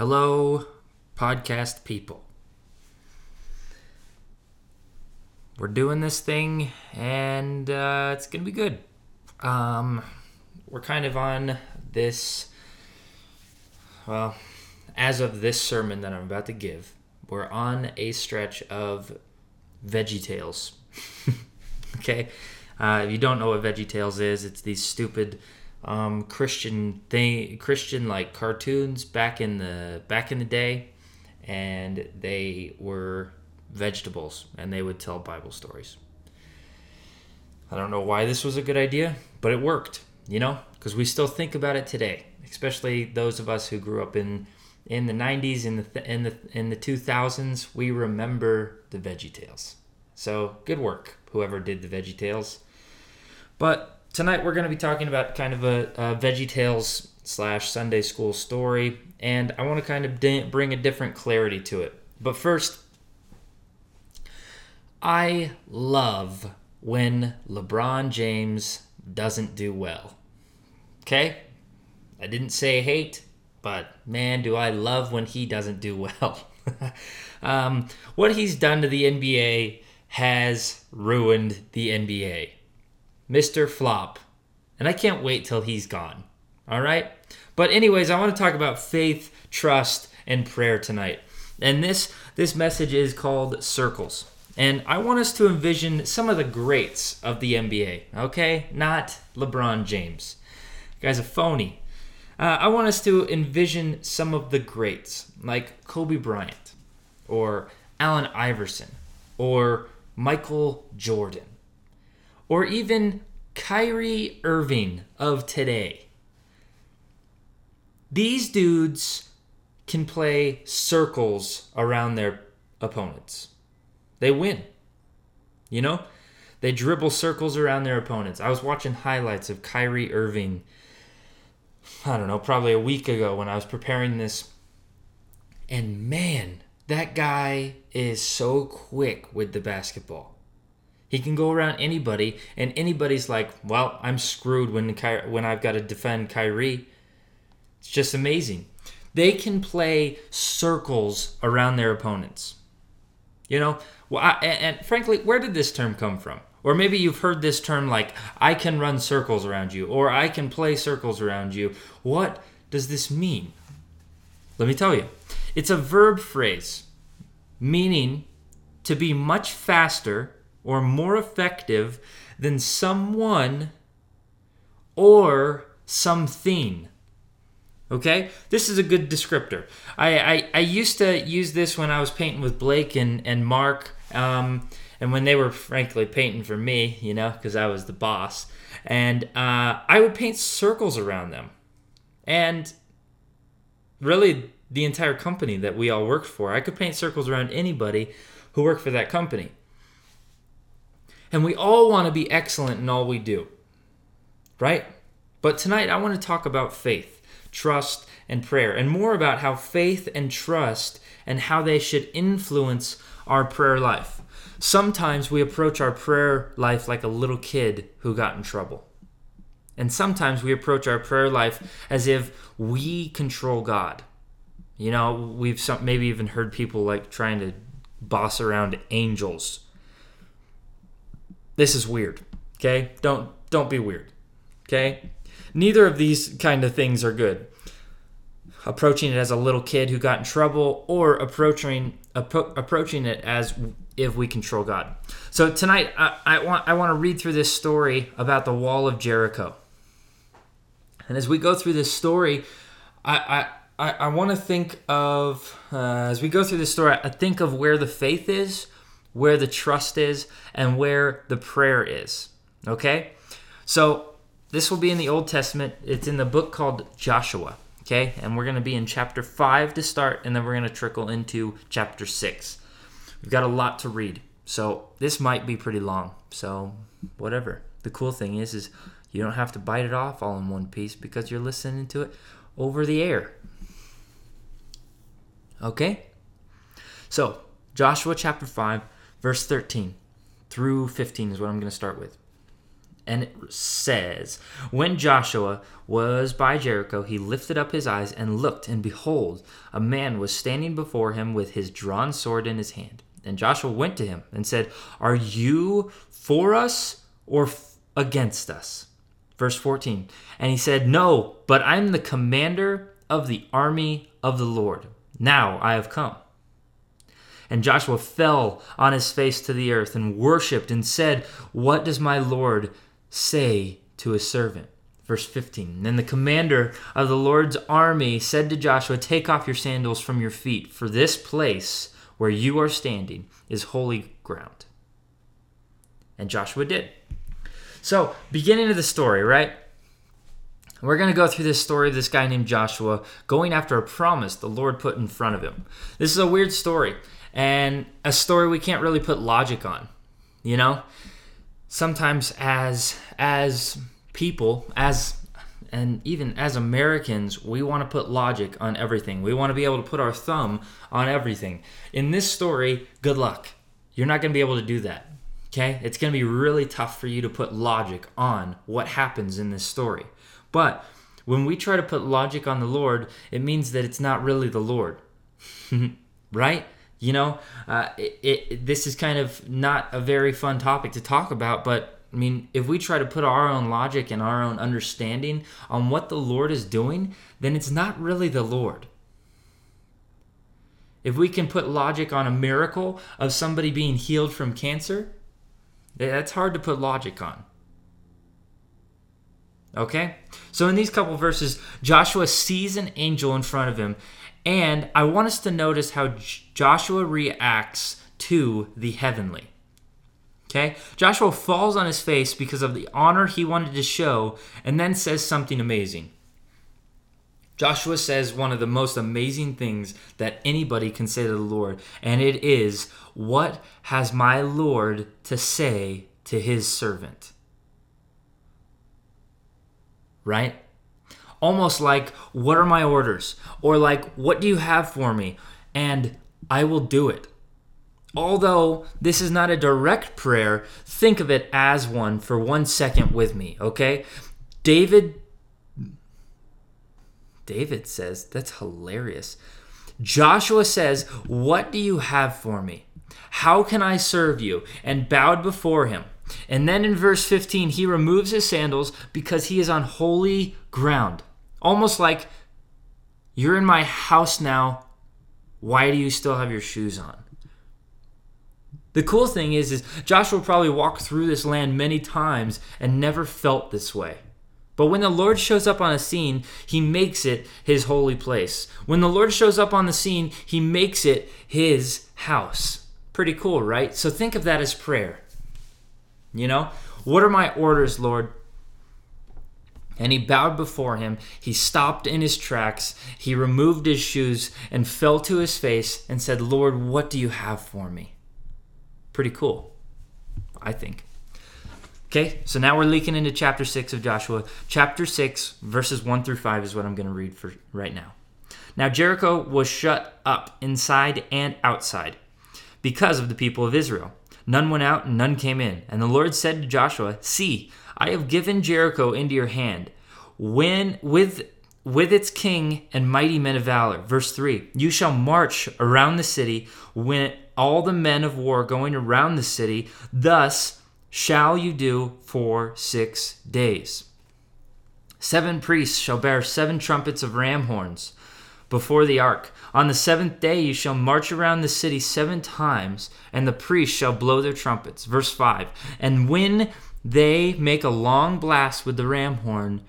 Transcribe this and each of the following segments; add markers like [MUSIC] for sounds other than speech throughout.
Hello, podcast people. We're doing this thing, and uh, it's gonna be good. Um, we're kind of on this. Well, as of this sermon that I'm about to give, we're on a stretch of Veggie Tales. [LAUGHS] okay, uh, if you don't know what Veggie Tales is, it's these stupid um, Christian thing, Christian like cartoons back in the back in the day, and they were vegetables, and they would tell Bible stories. I don't know why this was a good idea, but it worked. You know, because we still think about it today, especially those of us who grew up in in the 90s in the in the in the 2000s we remember the veggie tales so good work whoever did the veggie tales but tonight we're going to be talking about kind of a, a veggie tales slash sunday school story and i want to kind of di- bring a different clarity to it but first i love when lebron james doesn't do well okay i didn't say hate but man, do I love when he doesn't do well. [LAUGHS] um, what he's done to the NBA has ruined the NBA. Mr. Flop. And I can't wait till he's gone. All right? But anyways, I want to talk about faith, trust, and prayer tonight. And this this message is called Circles. And I want us to envision some of the greats of the NBA, okay? Not LeBron James. The guy's a phony. Uh, I want us to envision some of the greats, like Kobe Bryant, or Allen Iverson, or Michael Jordan, or even Kyrie Irving of today. These dudes can play circles around their opponents. They win. You know? They dribble circles around their opponents. I was watching highlights of Kyrie Irving I don't know, probably a week ago when I was preparing this. And man, that guy is so quick with the basketball. He can go around anybody, and anybody's like, "Well, I'm screwed when Ky- when I've got to defend Kyrie." It's just amazing. They can play circles around their opponents. You know, well, I, and, and frankly, where did this term come from? Or maybe you've heard this term like, I can run circles around you, or I can play circles around you. What does this mean? Let me tell you. It's a verb phrase meaning to be much faster or more effective than someone or something. Okay? This is a good descriptor. I, I, I used to use this when I was painting with Blake and, and Mark. Um, and when they were frankly painting for me, you know, because I was the boss, and uh, I would paint circles around them, and really the entire company that we all worked for, I could paint circles around anybody who worked for that company. And we all want to be excellent in all we do, right? But tonight I want to talk about faith, trust, and prayer, and more about how faith and trust and how they should influence our prayer life. Sometimes we approach our prayer life like a little kid who got in trouble. And sometimes we approach our prayer life as if we control God. You know, we've some, maybe even heard people like trying to boss around angels. This is weird. Okay? Don't don't be weird. Okay? Neither of these kind of things are good. Approaching it as a little kid who got in trouble or approaching appro- approaching it as if we control God. So tonight, I, I, want I want to read through this story about the wall of Jericho. And as we go through this story, I I, I want to think of uh, as we go through this story, I think of where the faith is, where the trust is, and where the prayer is. Okay, so this will be in the Old Testament. It's in the book called Joshua. Okay, and we're going to be in chapter five to start, and then we're going to trickle into chapter six. We've got a lot to read. So this might be pretty long. So whatever. The cool thing is is you don't have to bite it off all in one piece because you're listening to it over the air. Okay? So, Joshua chapter 5, verse 13 through 15 is what I'm going to start with. and it says, When Joshua was by Jericho, he lifted up his eyes and looked, and behold, a man was standing before him with his drawn sword in his hand. And Joshua went to him and said, Are you for us or f- against us? Verse 14. And he said, No, but I'm the commander of the army of the Lord. Now I have come. And Joshua fell on his face to the earth and worshipped and said, What does my Lord say to his servant? Verse 15. Then the commander of the Lord's army said to Joshua, Take off your sandals from your feet, for this place where you are standing is holy ground. And Joshua did. So, beginning of the story, right? We're going to go through this story of this guy named Joshua going after a promise the Lord put in front of him. This is a weird story and a story we can't really put logic on. You know? Sometimes as as people, as and even as Americans, we want to put logic on everything. We want to be able to put our thumb on everything. In this story, good luck. You're not going to be able to do that. Okay? It's going to be really tough for you to put logic on what happens in this story. But when we try to put logic on the Lord, it means that it's not really the Lord. [LAUGHS] right? You know, uh, it, it, this is kind of not a very fun topic to talk about, but I mean, if we try to put our own logic and our own understanding on what the Lord is doing, then it's not really the Lord. If we can put logic on a miracle of somebody being healed from cancer, that's hard to put logic on. Okay? So in these couple verses, Joshua sees an angel in front of him and I want us to notice how J- Joshua reacts to the heavenly. Okay? Joshua falls on his face because of the honor he wanted to show and then says something amazing. Joshua says one of the most amazing things that anybody can say to the Lord, and it is, What has my Lord to say to his servant? Right? Almost like, What are my orders? Or like, What do you have for me? And I will do it. Although this is not a direct prayer, think of it as one for one second with me, okay? David David says, that's hilarious. Joshua says, What do you have for me? How can I serve you? And bowed before him. And then in verse 15, he removes his sandals because he is on holy ground. Almost like, you're in my house now. Why do you still have your shoes on? The cool thing is, is Joshua probably walked through this land many times and never felt this way. But when the Lord shows up on a scene, he makes it his holy place. When the Lord shows up on the scene, he makes it his house. Pretty cool, right? So think of that as prayer. You know, what are my orders, Lord? And he bowed before him. He stopped in his tracks. He removed his shoes and fell to his face and said, Lord, what do you have for me? Pretty cool, I think. Okay, so now we're leaking into chapter 6 of Joshua. Chapter 6, verses 1 through 5 is what I'm going to read for right now. Now Jericho was shut up inside and outside because of the people of Israel. None went out and none came in. And the Lord said to Joshua, See, I have given Jericho into your hand, when with with its king and mighty men of valor. Verse 3 You shall march around the city when all the men of war going around the city, thus shall you do for six days. Seven priests shall bear seven trumpets of ram horns before the ark. On the seventh day you shall march around the city seven times, and the priests shall blow their trumpets. Verse 5 And when they make a long blast with the ram horn.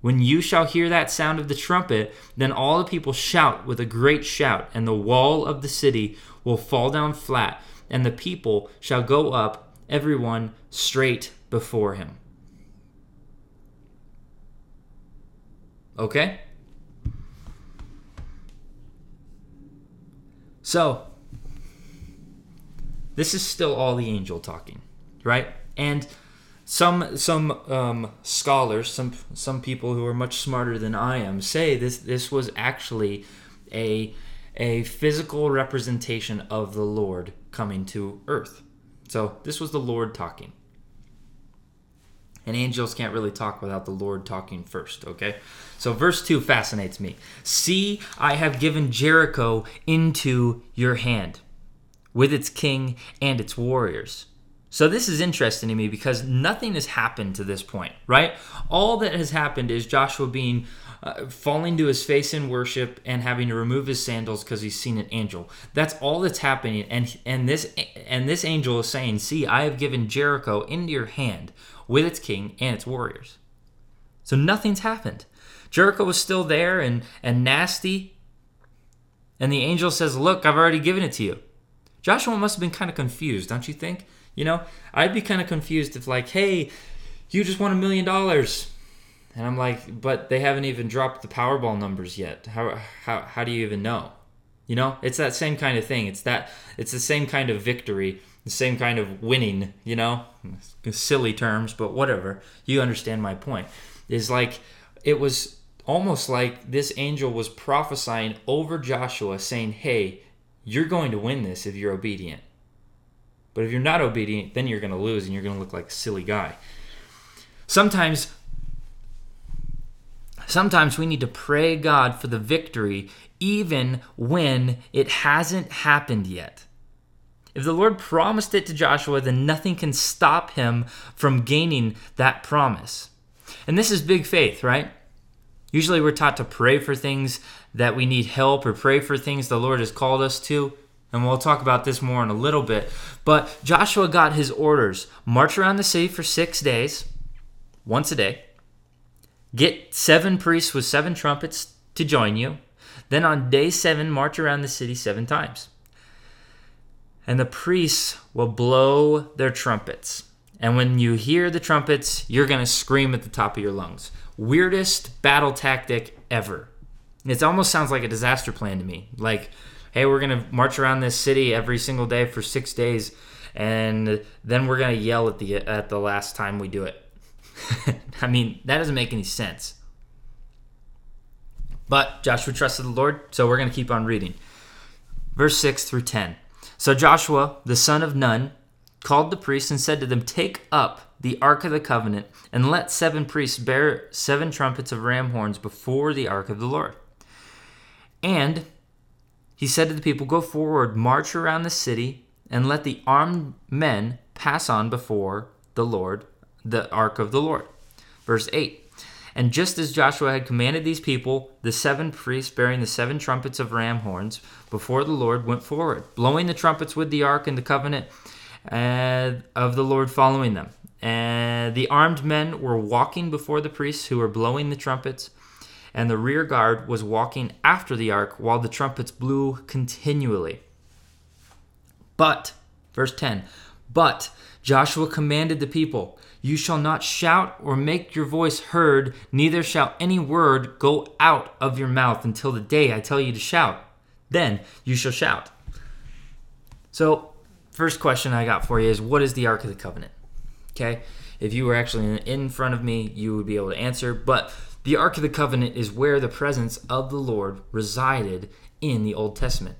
When you shall hear that sound of the trumpet, then all the people shout with a great shout, and the wall of the city will fall down flat, and the people shall go up, everyone straight before him. Okay? So, this is still all the angel talking, right? And some some um, scholars, some some people who are much smarter than I am, say this this was actually a a physical representation of the Lord coming to earth. So this was the Lord talking. And angels can't really talk without the Lord talking first, okay? So, verse 2 fascinates me. See, I have given Jericho into your hand with its king and its warriors. So, this is interesting to me because nothing has happened to this point, right? All that has happened is Joshua being uh, falling to his face in worship and having to remove his sandals because he's seen an angel. That's all that's happening, and and this and this angel is saying, "See, I have given Jericho into your hand with its king and its warriors." So nothing's happened. Jericho was still there and and nasty, and the angel says, "Look, I've already given it to you." Joshua must have been kind of confused, don't you think? You know, I'd be kind of confused if like, "Hey, you just won a million dollars." And I'm like, but they haven't even dropped the Powerball numbers yet. How, how, how do you even know? You know, it's that same kind of thing. It's that it's the same kind of victory, the same kind of winning, you know? Silly terms, but whatever. You understand my point. Is like it was almost like this angel was prophesying over Joshua saying, "Hey, you're going to win this if you're obedient. But if you're not obedient, then you're going to lose and you're going to look like a silly guy." Sometimes Sometimes we need to pray God for the victory even when it hasn't happened yet. If the Lord promised it to Joshua, then nothing can stop him from gaining that promise. And this is big faith, right? Usually we're taught to pray for things that we need help or pray for things the Lord has called us to. And we'll talk about this more in a little bit. But Joshua got his orders march around the city for six days, once a day Get seven priests with seven trumpets to join you. Then on day seven, march around the city seven times. And the priests will blow their trumpets. And when you hear the trumpets, you're going to scream at the top of your lungs. Weirdest battle tactic ever. It almost sounds like a disaster plan to me. Like, hey, we're going to march around this city every single day for six days, and then we're going to yell at the at the last time we do it. [LAUGHS] I mean, that doesn't make any sense. But Joshua trusted the Lord, so we're going to keep on reading. Verse 6 through 10. So Joshua, the son of Nun, called the priests and said to them, Take up the ark of the covenant, and let seven priests bear seven trumpets of ram horns before the ark of the Lord. And he said to the people, Go forward, march around the city, and let the armed men pass on before the Lord the ark of the Lord. Verse 8 And just as Joshua had commanded these people, the seven priests bearing the seven trumpets of ram horns before the Lord went forward, blowing the trumpets with the ark and the covenant uh, of the Lord following them. And the armed men were walking before the priests who were blowing the trumpets, and the rear guard was walking after the ark while the trumpets blew continually. But, verse 10, but Joshua commanded the people, you shall not shout or make your voice heard, neither shall any word go out of your mouth until the day I tell you to shout. Then you shall shout. So, first question I got for you is what is the Ark of the Covenant? Okay? If you were actually in front of me, you would be able to answer. But the Ark of the Covenant is where the presence of the Lord resided in the Old Testament.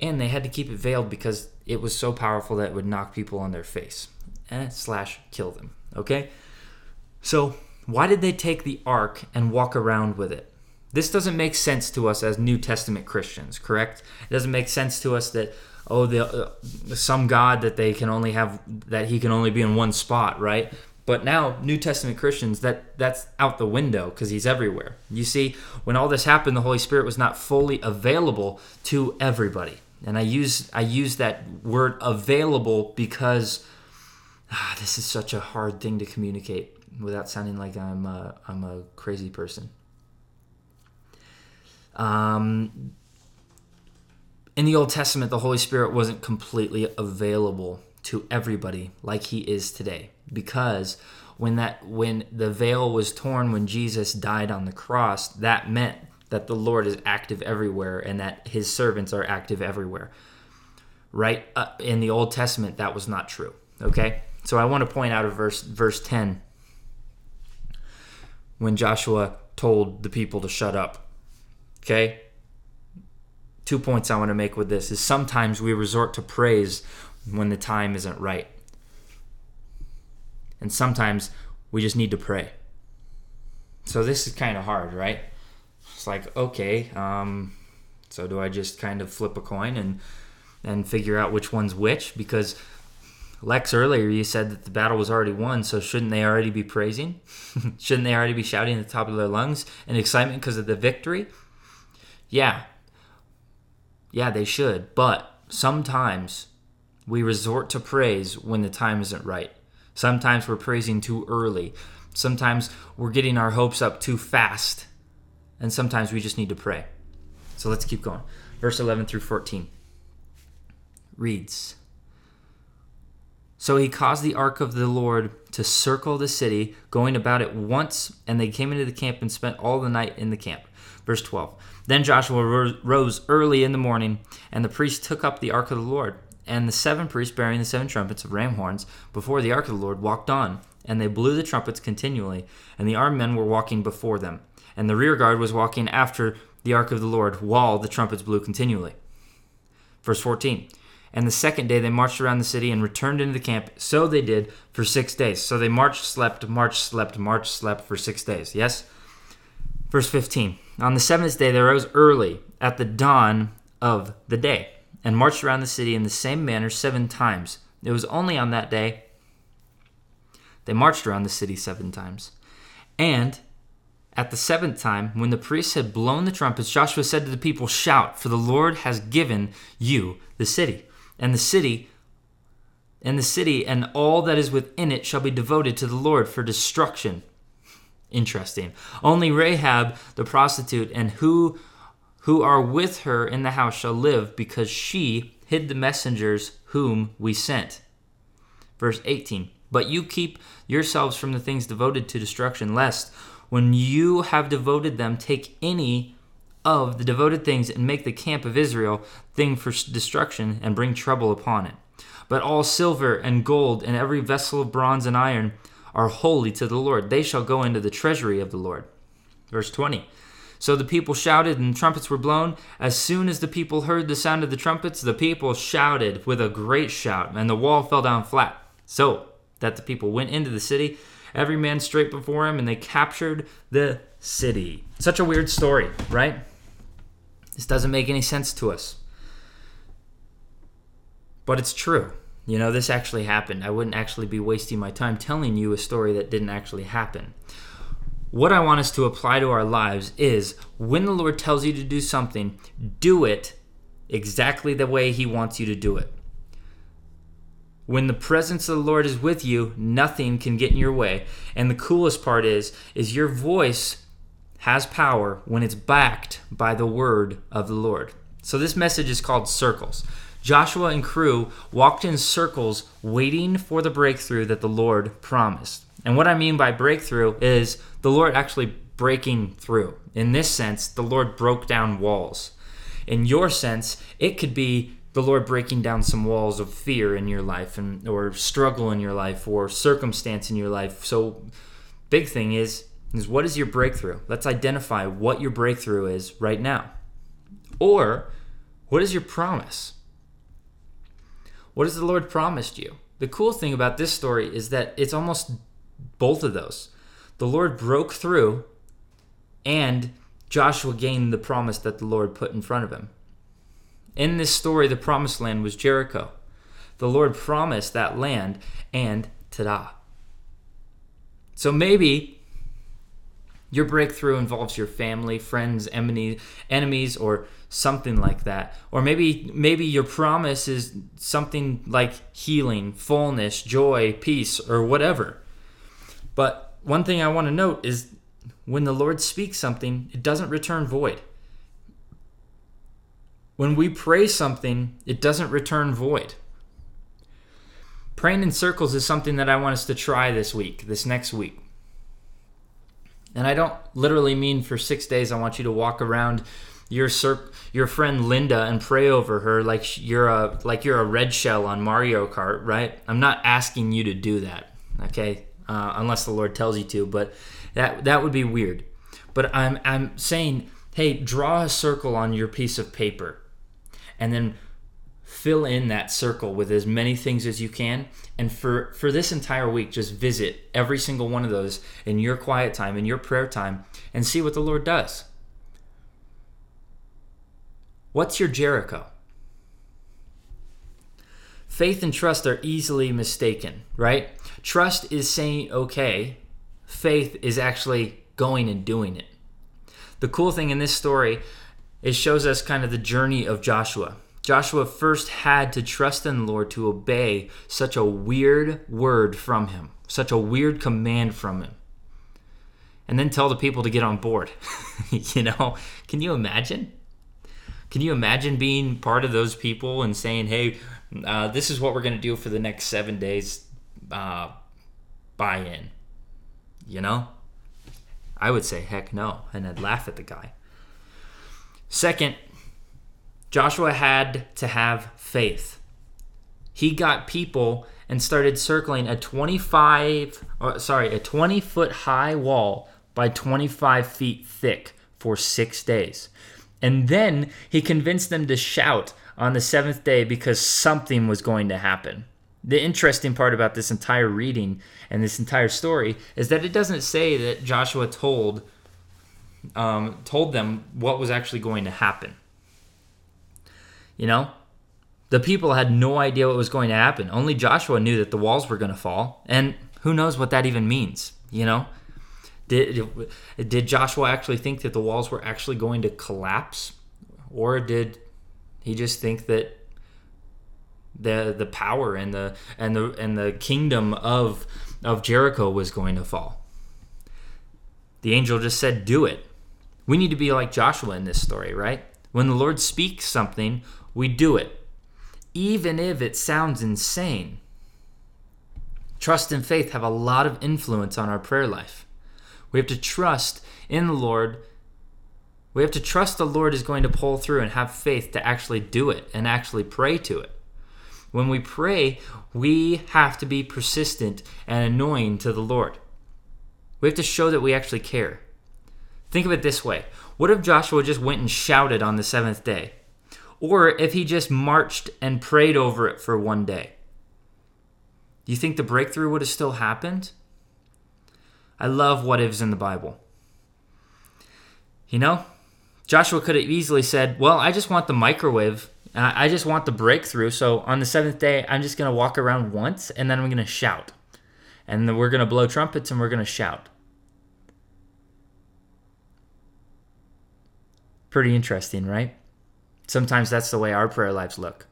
And they had to keep it veiled because it was so powerful that it would knock people on their face eh, slash kill them. Okay? So, why did they take the ark and walk around with it? This doesn't make sense to us as New Testament Christians, correct? It doesn't make sense to us that oh, the uh, some God that they can only have that he can only be in one spot, right? But now New Testament Christians that that's out the window because he's everywhere. You see, when all this happened, the Holy Spirit was not fully available to everybody. And I use I use that word available because ah, this is such a hard thing to communicate without sounding like I'm a, I'm a crazy person. Um, in the Old Testament, the Holy Spirit wasn't completely available to everybody like he is today because when that when the veil was torn when Jesus died on the cross that meant that the Lord is active everywhere and that his servants are active everywhere right uh, in the Old Testament that was not true okay so I want to point out a verse, verse 10, when Joshua told the people to shut up. Okay? Two points I want to make with this is sometimes we resort to praise when the time isn't right. And sometimes We just need to pray. So this is kind of hard, right? It's like, okay, um, so do I just kind of flip a coin and and figure out which one's which? Because Lex earlier you said that the battle was already won, so shouldn't they already be praising? [LAUGHS] shouldn't they already be shouting at the top of their lungs in excitement because of the victory? Yeah. Yeah, they should. But sometimes we resort to praise when the time isn't right. Sometimes we're praising too early. Sometimes we're getting our hopes up too fast. And sometimes we just need to pray. So let's keep going. Verse 11 through 14 reads So he caused the ark of the Lord to circle the city, going about it once, and they came into the camp and spent all the night in the camp. Verse 12 Then Joshua rose early in the morning, and the priests took up the ark of the Lord. And the seven priests bearing the seven trumpets of ram horns before the ark of the Lord walked on, and they blew the trumpets continually, and the armed men were walking before them, and the rear guard was walking after the ark of the Lord, while the trumpets blew continually. Verse 14. And the second day they marched around the city and returned into the camp. So they did for six days. So they marched, slept, marched, slept, marched, slept for six days. Yes? Verse 15. On the seventh day they rose early at the dawn of the day and marched around the city in the same manner seven times. It was only on that day they marched around the city seven times. And at the seventh time, when the priests had blown the trumpets, Joshua said to the people, Shout, for the Lord has given you the city. And the city and the city and all that is within it shall be devoted to the Lord for destruction. Interesting. Only Rahab the prostitute and who who are with her in the house shall live, because she hid the messengers whom we sent. Verse 18 But you keep yourselves from the things devoted to destruction, lest when you have devoted them, take any of the devoted things and make the camp of Israel thing for destruction and bring trouble upon it. But all silver and gold and every vessel of bronze and iron are holy to the Lord. They shall go into the treasury of the Lord. Verse 20. So the people shouted, and trumpets were blown. As soon as the people heard the sound of the trumpets, the people shouted with a great shout, and the wall fell down flat. So that the people went into the city, every man straight before him, and they captured the city. Such a weird story, right? This doesn't make any sense to us. But it's true. You know, this actually happened. I wouldn't actually be wasting my time telling you a story that didn't actually happen what I want us to apply to our lives is when the Lord tells you to do something, do it exactly the way He wants you to do it. When the presence of the Lord is with you, nothing can get in your way. And the coolest part is is your voice has power when it's backed by the word of the Lord. So this message is called circles. Joshua and crew walked in circles waiting for the breakthrough that the Lord promised. And what I mean by breakthrough is the Lord actually breaking through. In this sense, the Lord broke down walls. In your sense, it could be the Lord breaking down some walls of fear in your life and or struggle in your life or circumstance in your life. So big thing is is what is your breakthrough? Let's identify what your breakthrough is right now. Or what is your promise? What has the Lord promised you? The cool thing about this story is that it's almost both of those. The Lord broke through, and Joshua gained the promise that the Lord put in front of him. In this story, the promised land was Jericho. The Lord promised that land, and ta da. So maybe your breakthrough involves your family, friends, enemies, or something like that. Or maybe maybe your promise is something like healing, fullness, joy, peace, or whatever. But one thing I want to note is when the Lord speaks something, it doesn't return void. When we pray something, it doesn't return void. Praying in circles is something that I want us to try this week, this next week. And I don't literally mean for six days I want you to walk around your cir- your friend Linda and pray over her like you're a like you're a red shell on Mario Kart, right? I'm not asking you to do that. Okay? Uh, unless the Lord tells you to. But that that would be weird. But I'm I'm saying, hey, draw a circle on your piece of paper, and then fill in that circle with as many things as you can and for for this entire week just visit every single one of those in your quiet time in your prayer time and see what the lord does what's your jericho faith and trust are easily mistaken right trust is saying okay faith is actually going and doing it the cool thing in this story it shows us kind of the journey of joshua Joshua first had to trust in the Lord to obey such a weird word from him, such a weird command from him, and then tell the people to get on board. [LAUGHS] you know, can you imagine? Can you imagine being part of those people and saying, hey, uh, this is what we're to do for the next seven days? Uh, buy in. You know? I would say, heck no. And I'd laugh at the guy. Second, Joshua had to have faith. He got people and started circling a 25 or, sorry, a 20 foot high wall by 25 feet thick for 6 days. And then he convinced them to shout on the 7th day because something was going to happen. The interesting part about this entire reading and this entire story is that it doesn't say that Joshua told um, told them what was actually going to happen. You know, the people had no idea what was going to happen. Only Joshua knew that the walls were going to fall, and who knows what that even means. You know, did did Joshua actually think that the walls were actually going to collapse, or did he just think that the the power and the and the and the kingdom of of Jericho was going to fall? The angel just said, "Do it." We need to be like Joshua in this story, right? When the Lord speaks something, we do it, even if it sounds insane. Trust and faith have a lot of influence on our prayer life. We have to trust in the Lord. We have to trust the Lord is going to pull through and have faith to actually do it and actually pray to it. When we pray, we have to be persistent and annoying to the Lord. We have to show that we actually care. Think of it this way What if Joshua just went and shouted on the seventh day? or if he just marched and prayed over it for one day. Do you think the breakthrough would have still happened? I love what ifs in the Bible. You know, Joshua could have easily said, Well, I just want the microwave. I just want the breakthrough. So on the seventh day, I'm just going to walk around once and then I'm going to shout. And then we're going to blow trumpets and we're going to shout. Pretty interesting, right? sometimes that's the way our prayer lives look.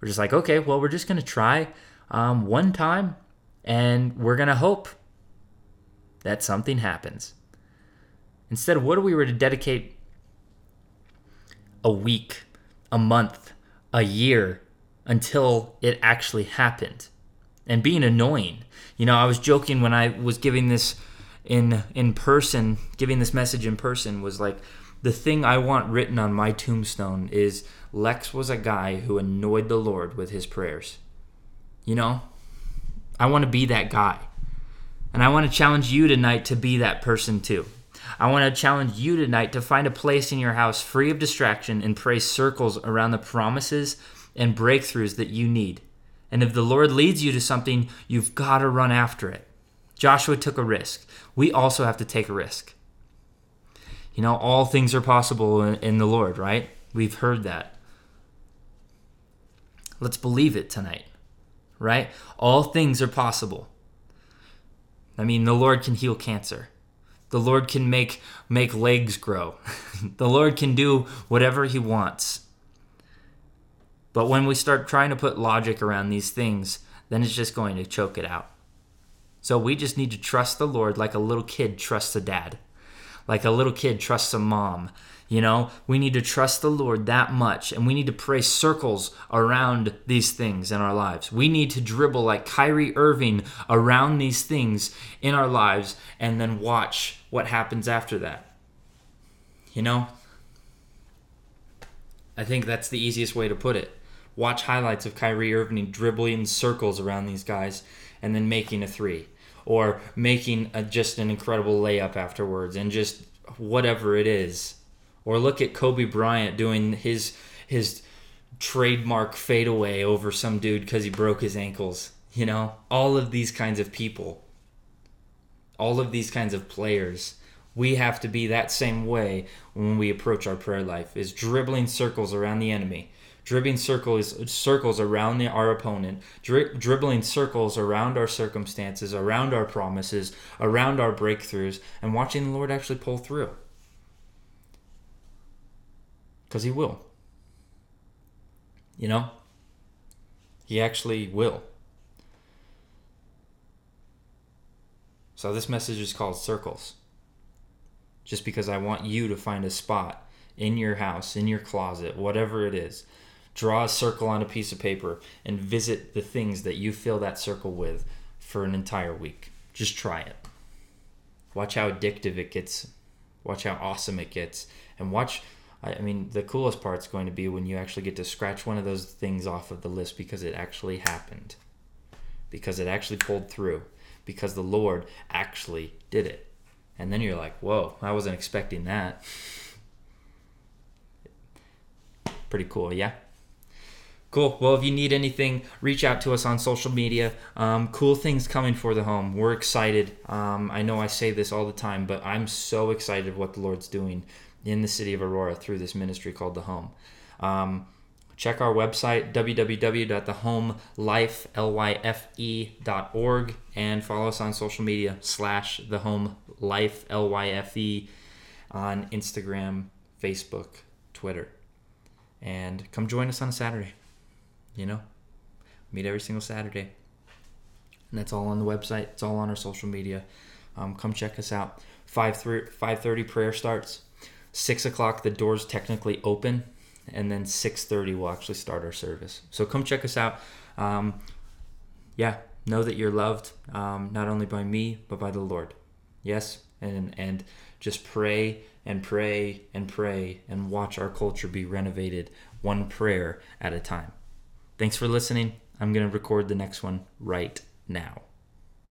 We're just like, okay, well, we're just going to try um, one time and we're going to hope that something happens. Instead what if we were to dedicate a week, a month, a year until it actually happened and being annoying. You know, I was joking when I was giving this in in person, giving this message in person was like the thing I want written on my tombstone is Lex was a guy who annoyed the Lord with his prayers. You know, I want to be that guy. And I want to challenge you tonight to be that person too. I want to challenge you tonight to find a place in your house free of distraction and pray circles around the promises and breakthroughs that you need. And if the Lord leads you to something, you've got to run after it. Joshua took a risk. We also have to take a risk. You know, all things are possible in, the Lord, right? We've heard that. Let's believe it tonight, right? All things are possible. I mean, the Lord can heal cancer. The Lord can make make legs grow. [LAUGHS] the Lord can do whatever he wants. But when we start trying to put logic around these things, then it's just going to choke it out. So we just need to trust the Lord like a little kid trusts a dad like a little kid trusts a mom. You know, we need to trust the Lord that much, and we need to pray circles around these things in our lives. We need to dribble like Kyrie Irving around these things in our lives and then watch what happens after that. You know? I think that's the easiest way to put it. Watch highlights of Kyrie Irving dribbling circles around these guys and then making a three or making a, just an incredible layup afterwards and just whatever it is or look at Kobe Bryant doing his his trademark fadeaway over some dude because he broke his ankles. You know, all of these kinds of people, all of these kinds of players. We have to be that same way when we approach our prayer life is dribbling circles around the enemy dribbling circles circles around the, our opponent, dri- dribbling circles around our circumstances, around our promises, around our breakthroughs, and watching the Lord actually pull through. Because He will. You know? He actually will. So this message is called Circles. Just because I want you to find a spot in your house, in your closet, whatever it is, Draw a circle on a piece of paper and visit the things that you fill that circle with for an entire week. Just try it. Watch how addictive it gets. Watch how awesome it gets. And watch, I mean, the coolest part's going to be when you actually get to scratch one of those things off of the list because it actually happened. Because it actually pulled through. Because the Lord actually did it. And then you're like, whoa, I wasn't expecting that. Pretty cool, yeah? Cool. Well, if you need anything, reach out to us on social media. Um, cool things coming for the home. We're excited. Um, I know I say this all the time, but I'm so excited what the Lord's doing in the city of Aurora through this ministry called the Home. Um, check our website www.thehomelife.org and follow us on social media slash the home life lyfe on Instagram, Facebook, Twitter, and come join us on a Saturday you know, meet every single Saturday. And that's all on the website. It's all on our social media. Um, come check us out. 5 5.30 prayer starts. 6 o'clock, the doors technically open. And then 6.30, we'll actually start our service. So come check us out. Um, yeah, know that you're loved, um, not only by me, but by the Lord. Yes? And, and just pray and pray and pray and watch our culture be renovated one prayer at a time. Thanks for listening. I'm going to record the next one right now.